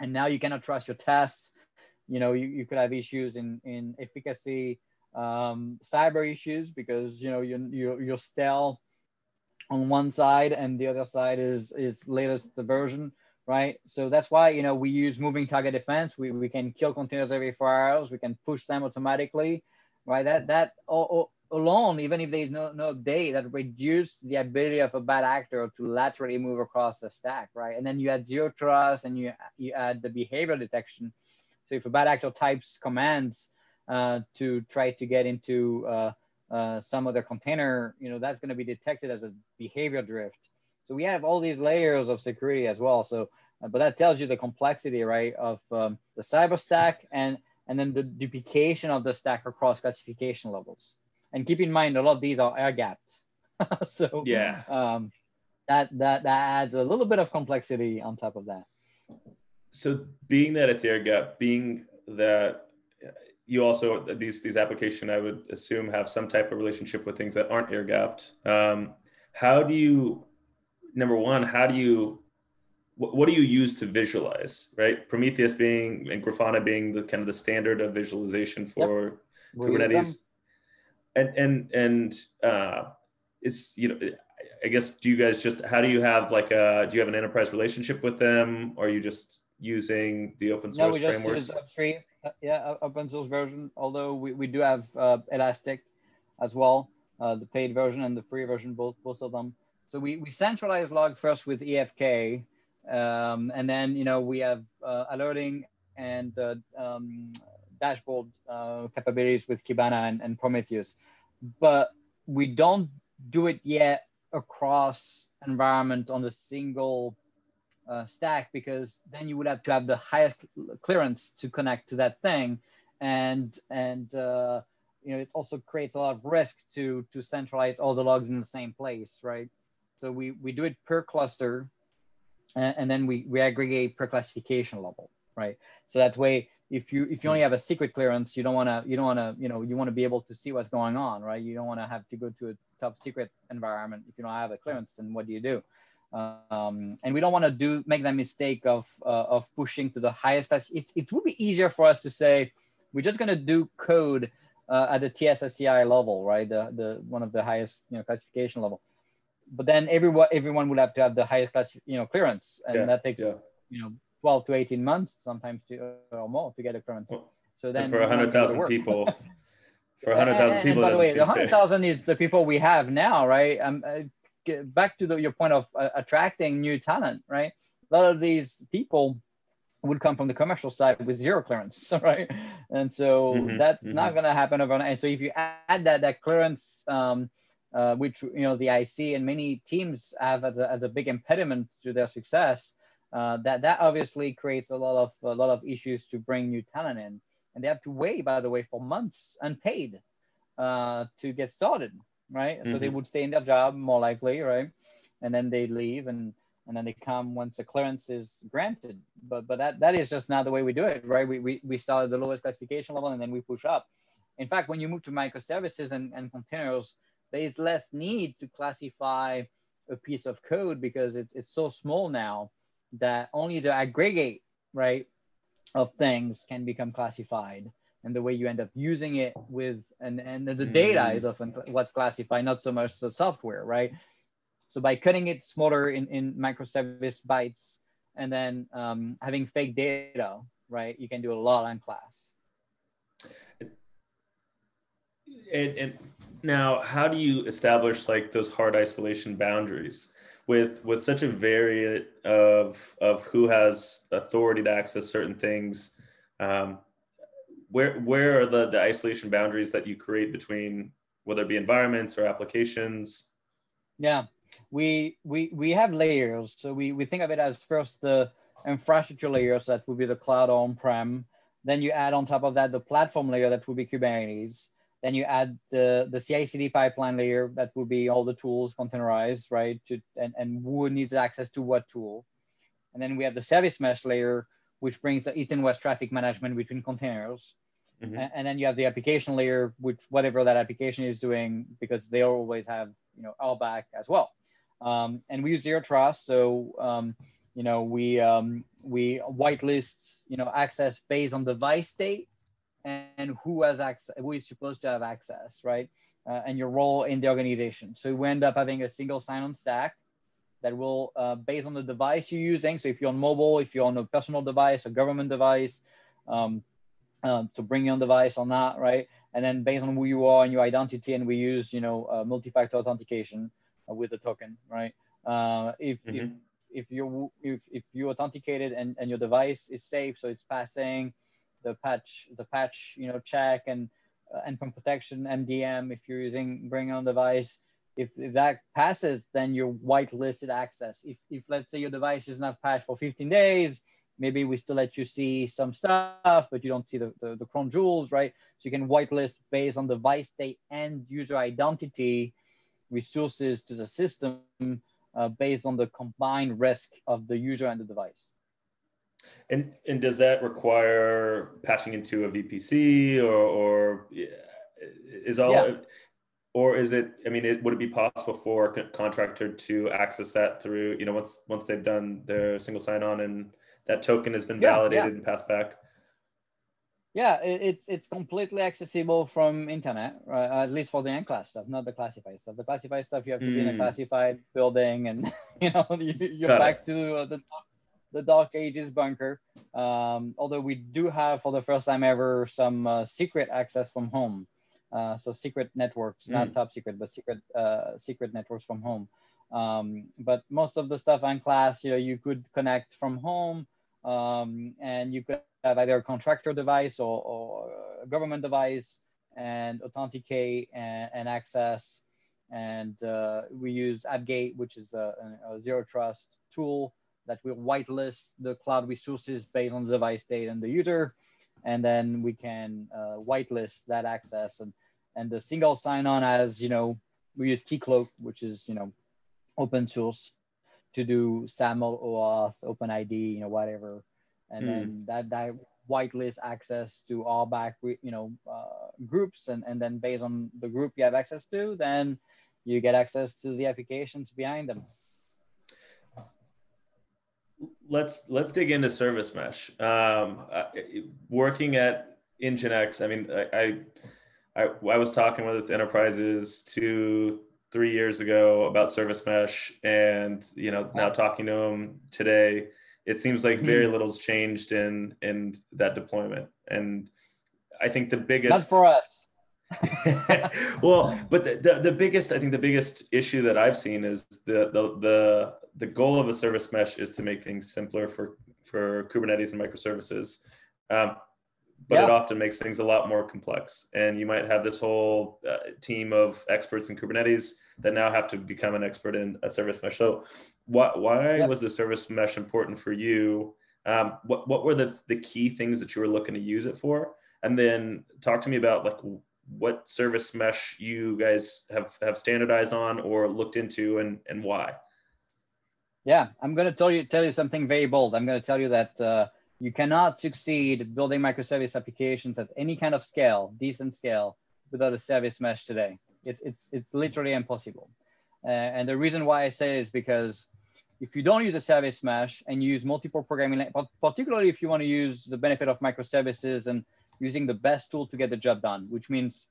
And now you cannot trust your tests you know, you, you could have issues in, in efficacy, um, cyber issues because, you know, you, you, you're still on one side and the other side is, is latest version, right? So that's why, you know, we use moving target defense. We, we can kill containers every four hours. We can push them automatically, right? That, that all, alone, even if there's no, no update, that reduce the ability of a bad actor to laterally move across the stack, right? And then you add zero trust and you, you add the behavior detection so if a bad actor types commands uh, to try to get into uh, uh, some other container, you know, that's going to be detected as a behavior drift. So we have all these layers of security as well. So, uh, but that tells you the complexity, right, of um, the cyber stack and and then the duplication of the stack across classification levels. And keep in mind, a lot of these are air gapped. <laughs> so yeah, um, that that that adds a little bit of complexity on top of that so being that it's air gap, being that you also these these application I would assume have some type of relationship with things that aren't air gapped. Um, how do you number one? How do you what, what do you use to visualize? Right, Prometheus being and Grafana being the kind of the standard of visualization for yep. Kubernetes, and and and uh, it's you know I guess do you guys just how do you have like a do you have an enterprise relationship with them or you just using the open source no, we just frameworks? Use upstream, uh, yeah, open source version. Although we, we do have uh, Elastic as well, uh, the paid version and the free version, both both of them. So we we centralize log first with EFK, um, and then you know we have uh, alerting and uh, um, dashboard uh, capabilities with Kibana and, and Prometheus, but we don't do it yet across environment on a single uh, stack because then you would have to have the highest clearance to connect to that thing. And and uh, you know it also creates a lot of risk to to centralize all the logs in the same place right? So we we do it per cluster and, and then we we aggregate per classification level right? So that way if you if you only have a secret clearance you don't want to you don't want to you know you want to be able to see what's going on right? You don't want to have to go to a top secret environment if you don't have a clearance then what do you do um, and we don't want to do make that mistake of uh, of pushing to the highest class it, it would be easier for us to say we're just going to do code uh, at the TSSCI level right? The the one of the highest you know classification level. But then everyone everyone would have to have the highest class you know clearance. And yeah, that takes yeah. you know 12 to 18 months sometimes to, or more to get a clearance. So then and for 100000 people for 100000 people by the way the 100000 is the people we have now right? Um, uh, back to the, your point of uh, attracting new talent right a lot of these people would come from the commercial side with zero clearance, <laughs> right? And so mm-hmm, that's mm-hmm. not going to happen overnight. And so if you add that that clearance um, uh, which you know the IC and many teams have as a, as a big impediment to their success. Uh, that that obviously creates a lot of a lot of issues to bring new talent in, and they have to wait, by the way, for months unpaid uh, to get started, right? Mm-hmm. So they mm-hmm. would stay in their job more likely, right? And then they leave and and then they come once a clearance is granted. But but that that is just not the way we do it, right? We we, we start at the lowest classification level and then we push up. In fact, when you move to microservices and, and containers, there is less need to classify a piece of code because it's, it's so small now that only the aggregate right of things can become classified and the way you end up using it with and and the data mm. is often what's classified not so much the software right so by cutting it smaller in, in microservice bytes and then um, having fake data right you can do a lot on class and, and now, how do you establish like those hard isolation boundaries with with such a variant of of who has authority to access certain things? Um, where where are the the isolation boundaries that you create between whether it be environments or applications? Yeah, we we we have layers. So we we think of it as first the infrastructure layers that would be the cloud on-prem. Then you add on top of that the platform layer that would be Kubernetes then you add the, the CI/CD pipeline layer that would be all the tools containerized, right? To, and, and who needs access to what tool. And then we have the service mesh layer, which brings the east and west traffic management between containers. Mm-hmm. And, then you have the application layer, which whatever that application is doing, because they always have you know RBAC as well. Um, and we use zero trust, so um, you know we um, we whitelist you know access based on device state and who has access, who is supposed to have access, right? Uh, and your role in the organization. So we end up having a single sign-on stack that will, uh, based on the device you're using. So if you're on mobile, if you're on a personal device, a government device, um, uh, to bring your own device or not, right? And then based on who you are and your identity, and we use, you know, uh, multi-factor authentication uh, with a token, right? Uh, if, mm-hmm. if if you if, if you authenticated and, and your device is safe, so it's passing the patch, the patch, you know, check and uh, endpoint protection, MDM, if you're using bring on device, if, if that passes, then you're whitelisted access. If, if let's say your device is not patched for 15 days, maybe we still let you see some stuff, but you don't see the, the, the crown jewels, right? So you can whitelist based on device state and user identity resources to the system uh, based on the combined risk of the user and the device. And and does that require patching into a VPC or or is all yeah. Or is it I mean it, would it be possible for a contractor to access that through you know once once they've done their single sign on and that token has been validated yeah, yeah. and passed back? Yeah, it's it's completely accessible from internet, right? at least for the unclass stuff, not the classified stuff. The classified stuff you have to mm. be in a hmm. classified building, and <laughs> you know <laughs> you, are back it. to the the Dark Ages bunker. Um, although we do have, for the first time ever, some uh, secret access from home. Uh, so secret networks, mm. not top secret, but secret uh, secret networks from home. Um, but most of the stuff on class, you know, you could connect from home, um, and you could have either a contractor device or, or a government device and authenticate and, and access And uh, we use AppGate, which is a, a, zero trust tool that will whitelist the cloud resources based on the device data and the user. And then we can uh, whitelist that access. And, and the single sign-on as, you know, we use Keycloak, which is, you know, open source to do SAML, OAuth, OpenID, you know, whatever. And mm. then that, that whitelist access to RBAC, you know, uh, groups. And, and then based on the group you have access to, then you get access to the applications behind them. Let's let's dig into service mesh. Um, uh, working at Nginx, I mean, I, I I was talking with enterprises two three years ago about service mesh, and you know now talking to them today, it seems like very mm-hmm. little's changed in in that deployment, and I think the biggest not for us <laughs> well, but the, the, the, biggest, I think the biggest issue that I've seen is the, the, the, the goal of a service mesh is to make things simpler for, for Kubernetes and microservices. Um, but yeah. it often makes things a lot more complex. And you might have this whole uh, team of experts in Kubernetes that now have to become an expert in a service mesh. So why, why yep. was the service mesh important for you? Um, what, what were the, the key things that you were looking to use it for? And then talk to me about like what service mesh you guys have have standardized on or looked into and and why? Yeah i'm going to tell you tell you something very bold. I'm going to tell you that uh, you cannot succeed building microservice applications at any kind of scale decent scale without a service mesh today. It's it's it's literally impossible. Uh, and the reason why i say is because if you don't use a service mesh and you use multiple programming, particularly if you want to use the benefit of microservices and using the best tool to get the job done, which means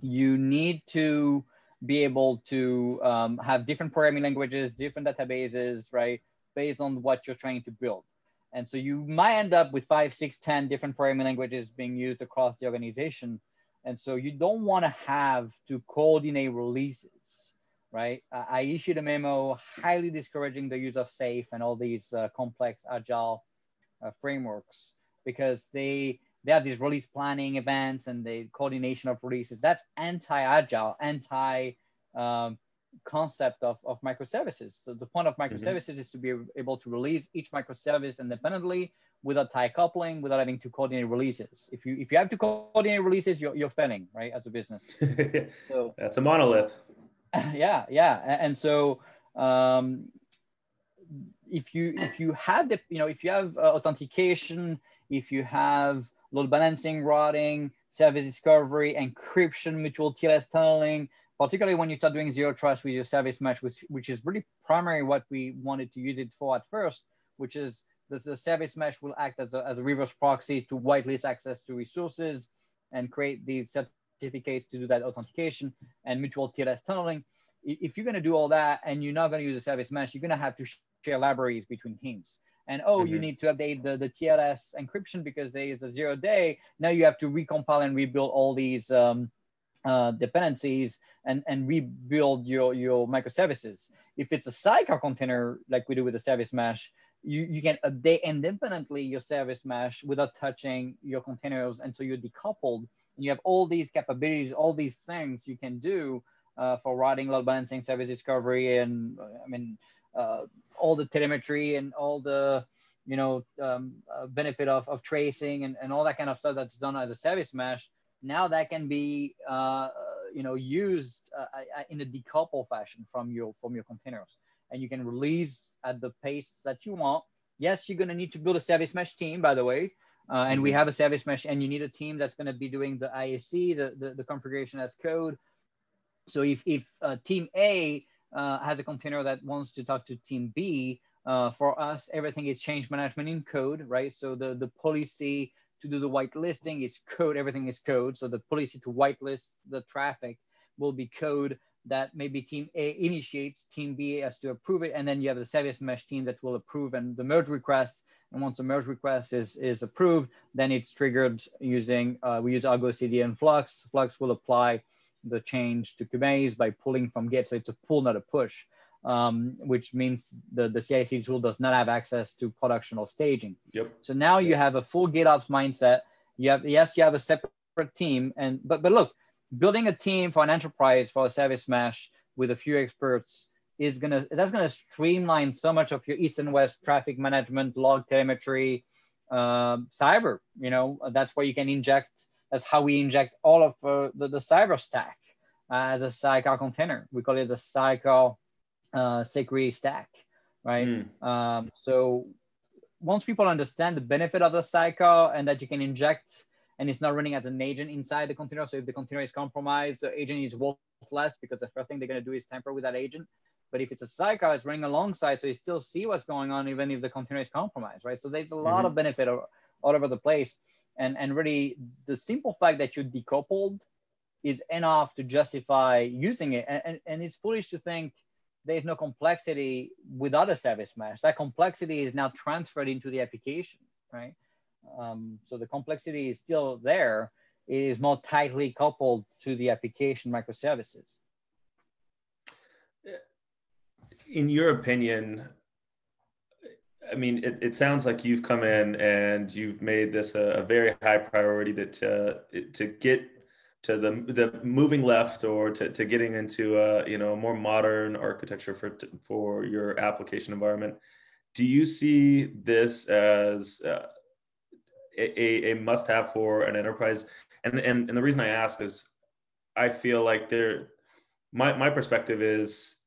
you need to be able to um, have different programming languages, different databases, right, based on what you're trying to build. And so you might end up with five, six, ten different programming languages being used across the organization. And so you don't want to have to coordinate releases, right? I issued a memo highly discouraging the use of SAFe and all these uh, complex agile uh, frameworks because they they have these release planning events and the coordination of releases. That's anti-agile, anti um, concept of, of microservices. So the point of mm-hmm. microservices mm-hmm. is to be able to release each microservice independently without tie coupling, without having to coordinate releases. If you if you have to coordinate releases, you're, you're failing, right, as a business. <laughs> so <laughs> that's a monolith. <laughs> Yeah, yeah, and so um, if you if you have the you know if you have uh, authentication, if you have load balancing, routing, service discovery, encryption, mutual TLS tunneling, particularly when you start doing zero trust with your service mesh, which, which is really primary what we wanted to use it for at first, which is the, the service mesh will act as a, as a reverse proxy to whitelist access to resources and create these certificates to do that authentication and mutual TLS tunneling. If you're going to do all that and you're not going to use a service mesh, you're going to have to share libraries between teams and oh, mm-hmm. you need to update the, the TLS encryption because there is a zero day. Now you have to recompile and rebuild all these um, uh, dependencies and, and rebuild your, your microservices. If it's a sidecar container, like we do with the service mesh, you, you can update independently your service mesh without touching your containers until you're decoupled. And you have all these capabilities, all these things you can do uh, for routing, load balancing, service discovery, and I mean, uh, all the telemetry and all the you know um, uh, benefit of, of tracing and, and all that kind of stuff that's done as a service mesh now that can be uh, you know used uh, in a decouple fashion from your from your containers. And you can release at the pace that you want. Yes you're going to need to build a service mesh team by the way uh, and we mm-hmm. have a service mesh and you need a team that's going to be doing the IAC the, the, the configuration as code. So if, if uh, team A uh, has a container that wants to talk to team B, uh, for us, everything is change management in code, right? So the, the policy to do the whitelisting is code, everything is code. So the policy to whitelist the traffic will be code that maybe team A initiates, team B has to approve it, and then you have the service mesh team that will approve and the merge request. And once the merge request is, is approved, then it's triggered using, uh, we use Argo CD and Flux. Flux will apply the change to Kubernetes by pulling from Git. So it's a pull, not a push, um, which means the, the CI/CD tool does not have access to production or staging. Yep. So now you have a full GitOps mindset. You have yes, you have a separate team, and but but look, building a team for an enterprise for a service mesh with a few experts is gonna that's gonna streamline so much of your east and west traffic management, log telemetry, uh, cyber. You know, that's where you can inject. That's how we inject all of uh, the, the cyber stack uh, as a sidecar container. We call it the sidecar uh, security stack, right? Mm. Um, so once people understand the benefit of the sidecar and that you can inject and it's not running as an agent inside the container. So if the container is compromised, the agent is worthless because the first thing they're going to do is tamper with that agent. But if it's a sidecar, it's running alongside, so you still see what's going on even if the container is compromised, right? So there's a lot mm-hmm. of benefit all over the place. And, and really, the simple fact that you decoupled is enough to justify using it. And, and, and it's foolish to think there's no complexity without a service mesh. That complexity is now transferred into the application, right? Um, so the complexity is still there. It is more tightly coupled to the application microservices in your opinion, I mean, it, it sounds like you've come in and you've made this a, a very high priority that to, to get to the the moving left or to, to getting into a you know more modern architecture for for your application environment. Do you see this as uh, a, a must have for an enterprise? And, and and the reason I ask is I feel like there my my perspective is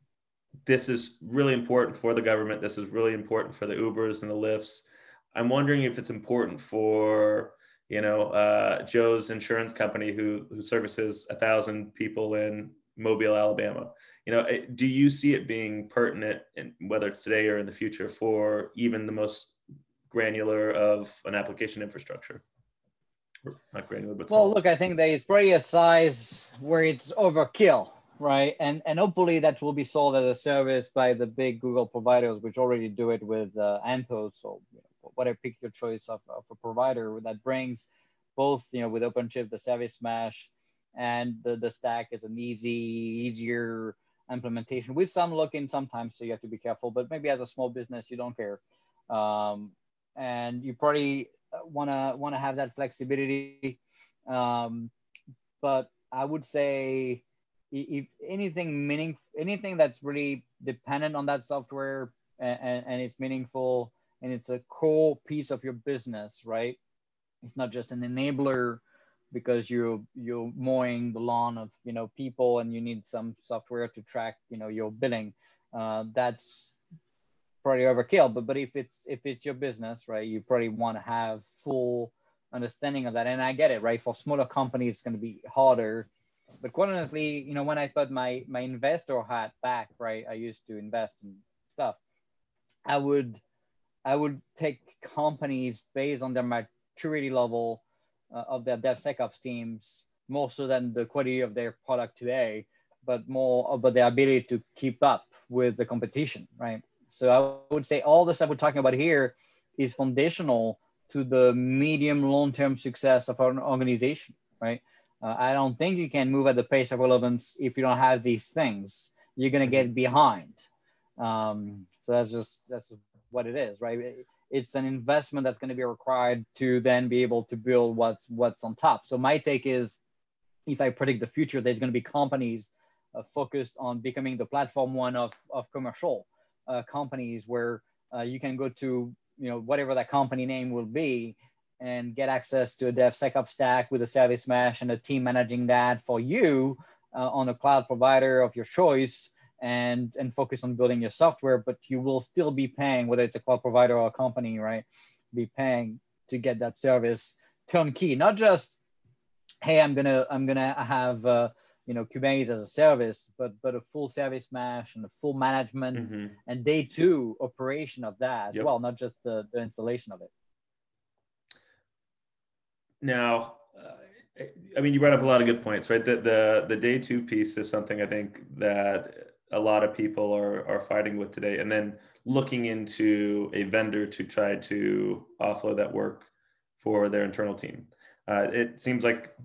this is really important for the government. This is really important for the Ubers and the Lyfts. I'm wondering if it's important for you know uh, Joe's insurance company who who services a thousand people in Mobile, Alabama. You know, eh, do you see it being pertinent, in, whether it's today or in the future, for even the most granular of an application infrastructure? not granular, but well, look, I think there is probably a size where it's overkill right? And and hopefully that will be sold as a service by the big Google providers, which already do it with uh, Anthos or you know, whatever pick your choice of, of a provider that brings both, you know, with OpenShift the service mesh and the, the stack is an easy, easier implementation with some looking sometimes, so you have to be careful. But maybe as a small business, you don't care, um, and you probably wanna wanna have that flexibility. Um, but I would say if anything meaning anything that's really dependent on that software and, and it's meaningful and it's a core piece of your business right? It's not just an enabler because you're you're mowing the lawn of you know people and you need some software to track you know your billing. Uh, that's probably overkill but but if it's if it's your business right you probably want to have full understanding of that. And i get it right? For smaller companies it's going to be harder but quite honestly, you know, when I put my my investor hat back, right, I used to invest in stuff. I would I would pick companies based on their maturity level uh, of their DevSecOps teams more so than the quality of their product today, but more about their ability to keep up with the competition, right? So I would say all the stuff we're talking about here is foundational to the medium long-term success of an organization, right? Uh, I don't think you can move at the pace of relevance if you don't have these things. You're gonna get behind. Um, so that's just that's what it is, right? It's an investment that's going to be required to then be able to build what's what's on top. So my take is, if I predict the future, there's going to be companies uh, focused on becoming the platform one of of commercial uh, companies where uh, you can go to you know whatever that company name will be and get access to a DevSecOps stack with a service mesh and a team managing that for you uh, on a cloud provider of your choice and, and focus on building your software, but you will still be paying, whether it's a cloud provider or a company, right? Be paying to get that service turnkey, not just, hey, I'm gonna, I'm gonna have, uh, you know, Kubernetes as a service, but but a full service mesh and a full management mm-hmm. and day two operation of that as well, not just the, the installation of it. Now, uh, I mean, you brought up a lot of good points, right? The, the the day two piece is something I think that a lot of people are are fighting with today, and then looking into a vendor to try to offload that work for their internal team. Uh, it seems like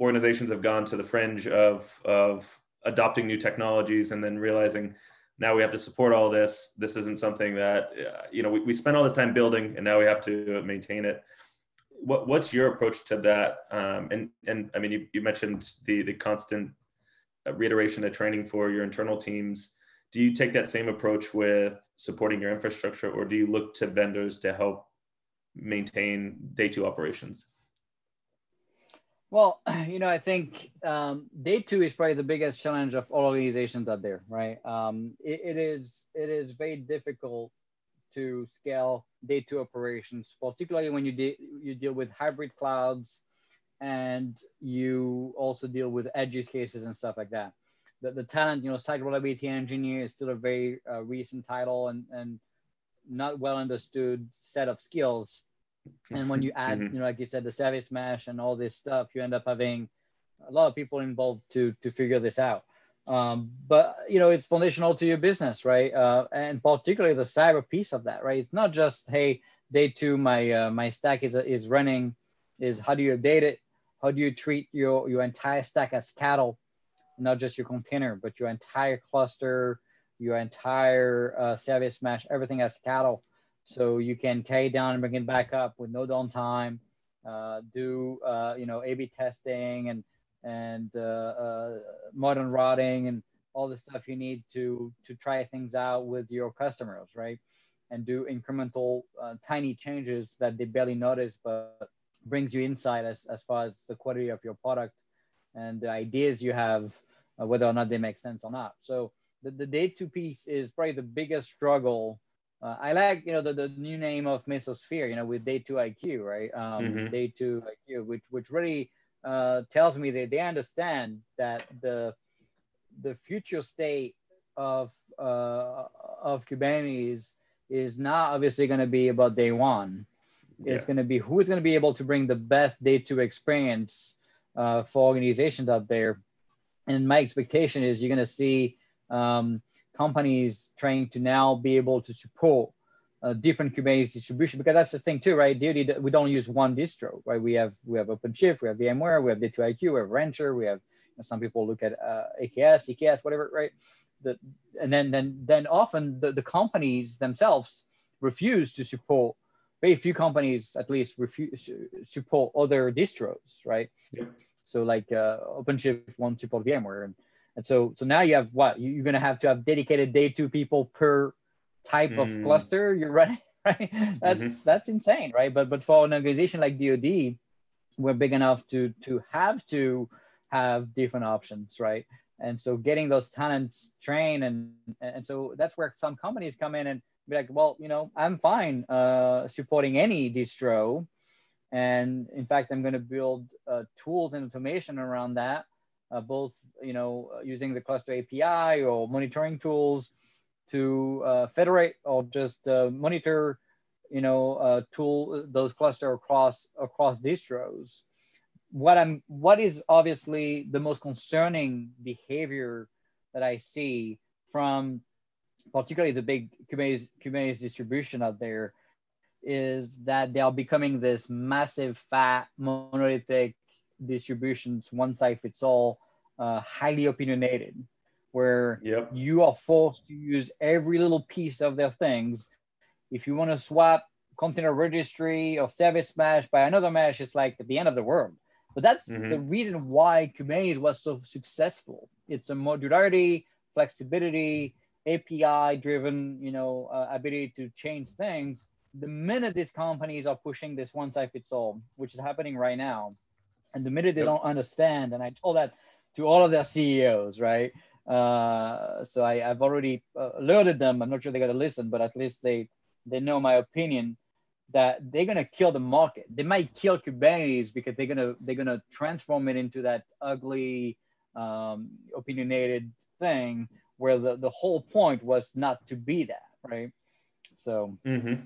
organizations have gone to the fringe of of adopting new technologies and then realizing now we have to support all this. This isn't something that uh, you know we, we spent all this time building, and now we have to maintain it what, what's your approach to that? Um, and and I mean, you, you mentioned the the constant reiteration of training for your internal teams. Do you take that same approach with supporting your infrastructure, or do you look to vendors to help maintain day two operations? Well, <laughs> you know, I think um, day two is probably the biggest challenge of all organizations out there, right? Um, it, it is it is very difficult to scale day two operations, particularly when you de- you deal with hybrid clouds, and you also deal with edge use cases and stuff like that. The, the talent, you know, site reliability engineer is still a very uh, recent title and and not well understood set of skills and when you <laughs> add, mm-hmm. you know, like you said, the service mesh and all this stuff, you end up having a lot of people involved to to figure this out. Um, but you know, it's foundational to your business, right? Uh, and particularly the cyber piece of that, right? It's not just hey, day two, my uh, my stack is is running. Is how do you update it? How do you treat your your entire stack as cattle, not just your container, but your entire cluster, your entire uh, service mesh, everything as cattle so you can tear it down and bring it back up with no downtime. Uh, do uh, you know A/B testing and and uh, uh, modern routing and all the stuff you need to to try things out with your customers, right? And do incremental, uh, tiny changes that they barely notice, but brings you insight as as far as the quality of your product and the ideas you have, uh, whether or not they make sense or not. So the, the day two piece is probably the biggest struggle uh, I like, you know, the, the new name of Mesosphere, you know, with Day 2 IQ, right? Um, mm-hmm. Day 2 IQ, which, which really uh, tells me that they understand that the, the future state of, uh, of Kubernetes is not obviously going to be about day one. It's yeah. going to be who's going to be able to bring the best day two experience uh, for organizations out there. And my expectation is you're going to see um, companies trying to now be able to support uh, different Kubernetes distribution because that's the thing too, right? DoD, we don't use one distro, right? We have we have OpenShift, we have VMware, we have Day2IQ, we have Rancher, we have you know, some people look at uh, AKS, EKS, whatever, right? The, and then then then often the, the companies themselves refuse to support. Very few companies, at least, refuse support other distros, right? Yeah. So like uh, OpenShift won't support VMware, and and so, so now you have what? You, are going to have to have dedicated day two people per type mm. of cluster you're running, <laughs> right? That's mm-hmm. that's insane, right? But but for an organization like DoD, we're big enough to to have to have different options, right? And so getting those talents trained and and so that's where some companies come in and be like, well, you know, I'm fine uh, supporting any distro, and in fact, I'm going to build uh, tools and automation around that uh, both you know using the cluster API or monitoring tools to uh, federate or just uh, monitor you know uh, tool those cluster across across distros. What I'm what is obviously the most concerning behavior that I see from particularly the big Kubernetes, Kubernetes distribution out there is that they are becoming this massive fat monolithic distributions, one size fits all, uh, highly opinionated, where yep. you are forced to use every little piece of their things. If you want to swap container registry or service mesh by another mesh, it's like at the end of the world. But that's mm-hmm. the reason why Kubernetes was so successful. It's a modularity, flexibility, API driven, you know, uh, ability to change things. The minute these companies are pushing this one size fits all, which is happening right now, and the minute they yep. don't understand, and I told that to all of their CEOs, right? Uh, so I, have already uh, alerted them. I'm not sure they're going to listen, but at least they they know my opinion that they're going to kill the market. They might kill Kubernetes because they're going to they're going to transform it into that ugly, um, opinionated thing where the, the whole point was not to be that, right? So. Mm-hmm.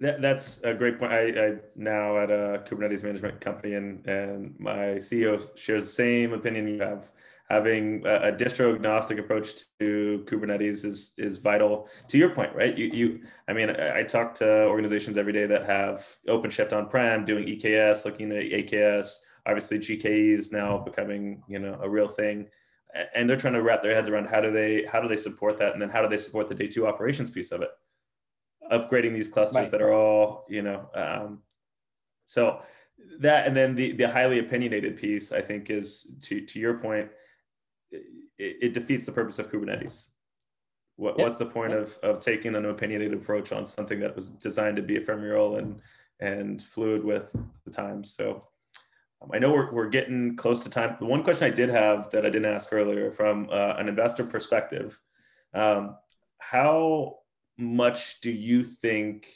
That, that's a great point. I, I now at a Kubernetes management company, and and my CEO shares the same opinion you have. Having a, a distro agnostic approach to Kubernetes is is vital. To your point, right? You you. I mean, I, I talk to organizations every day that have OpenShift on prem, doing EKS, looking at AKS. Obviously, GKE is now becoming you know a real thing, and they're trying to wrap their heads around how do they how do they support that, and then how do they support the day two operations piece of it upgrading these clusters right. that are all you know um, so that and then the the highly opinionated piece i think is to to your point it, it defeats the purpose of Kubernetes. What, yep. What's the point yep. of, of taking an opinionated approach on something that was designed to be ephemeral and and fluid with the times? So um, I know we're, we're getting close to time. The one question I did have that I didn't ask earlier from uh, an investor perspective, um, how much do you think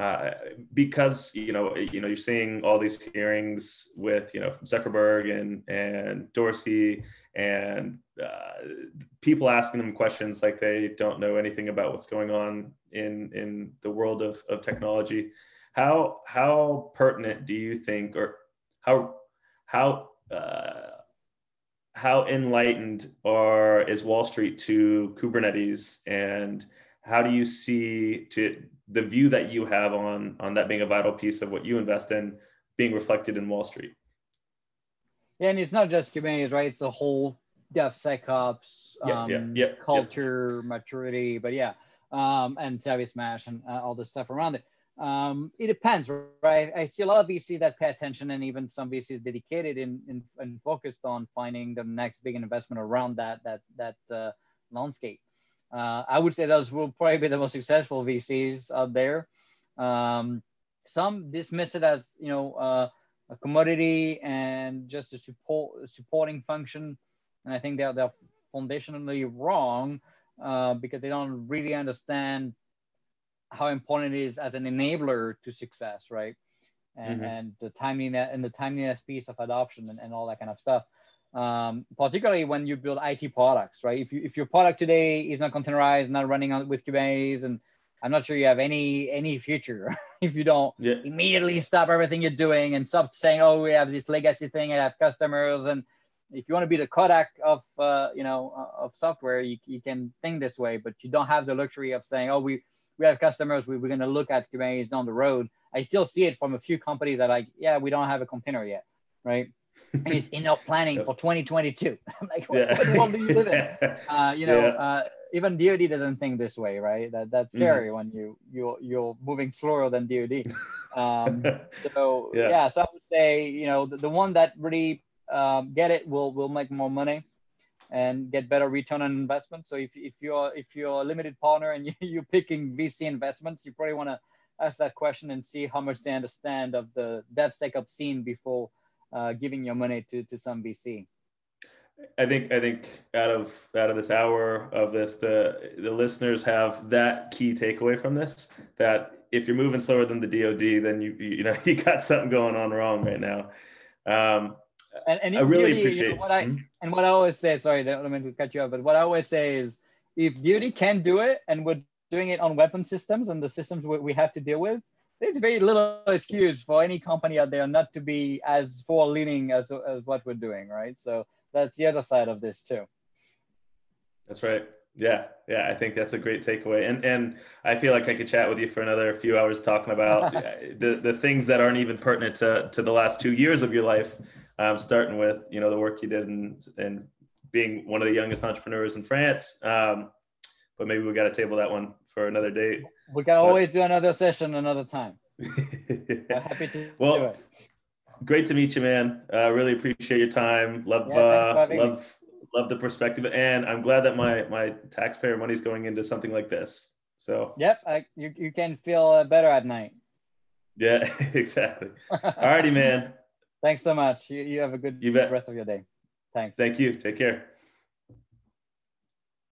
uh, because you know you know you're seeing all these hearings with you know from Zuckerberg and and Dorsey and uh, people asking them questions like they don't know anything about what's going on in in the world of, of technology. How how pertinent do you think, or how how uh, how enlightened are is Wall Street to Kubernetes, and how do you see to the view that you have on on that being a vital piece of what you invest in being reflected in Wall Street? Yeah, and it's not just Kubernetes, right? It's the whole DevSecOps yeah, um, yeah, yeah, culture, maturity, but yeah, um, and Service Mesh and uh, all the stuff around it. Um, it depends, right? I see a lot of VCs that pay attention, and even some VCs dedicated in, in, and focused on finding the next big investment around that that that uh, landscape. Uh, I would say those will probably be the most successful VCs out there. Um, some dismiss it as you know uh, a commodity and just a support supporting function, and I think they're they're foundationally wrong uh, because they don't really understand how important it is as an enabler to success, right? And, mm-hmm. and the timeliness and the timeliness piece of adoption and, and all that kind of stuff. Um, particularly when you build IT products, right? If you if your product today is not containerized, not running on with Kubernetes, and I'm not sure you have any any future <laughs> if you don't yeah. immediately stop everything you're doing and stop saying, oh, we have this legacy thing and have customers. And if you want to be the Kodak of uh, you know of software, you, you can think this way, but you don't have the luxury of saying, oh, we we have customers, we, we're going to look at Kubernetes down the road. I still see it from a few companies that like, yeah, we don't have a container yet, right? And it's in our planning <laughs> for 2022. <laughs> I'm like, what, yeah. what world do you live in? <laughs> Uh, you know, yeah. uh, even DoD doesn't think this way, right? That that's mm-hmm. scary mm-hmm. when you you you're moving slower than DoD. Um, so yeah. yeah. so I would say you know the, the one that really um, get it will will make more money and get better return on investment. So if, if you're if you're a limited partner and you, you're picking VC investments, you probably want to ask that question and see how much they understand of the DevSecOps scene before uh, giving your money to, to some VC. I think I think out of out of this hour of this, the the listeners have that key takeaway from this that if you're moving slower than the DoD, then you you know <laughs> you got something going on wrong right now. Um, and, and I really DoD, appreciate you know, what I hmm? and what I always say. Sorry, I don't mean to cut you off, but what I always say is, if DoD can do it, and we're doing it on weapon systems and the systems we, we have to deal with, there's very little excuse for any company out there not to be as forward leaning as, as what we're doing, right? So that's the other side of this too. That's right. Yeah, yeah, I think that's a great takeaway, and and I feel like I could chat with you for another few hours talking about <laughs> the the things that aren't even pertinent to to the last two years of your life, um, starting with you know the work you did and and being one of the youngest entrepreneurs in France. Um, but maybe we got to table that one for another date. We can always do another session another time. <laughs> happy to well, do it. Great to meet you, man. Uh, really appreciate your time. Love, yeah, uh, love, love the perspective, and I'm glad that my my taxpayer money is going into something like this. So. Yep, I, you you can feel better at night. Yeah, <laughs> exactly. Alrighty, man. <laughs> Thanks so much. You, you have a good you bet. rest of your day. Thanks. Thank you. Take care.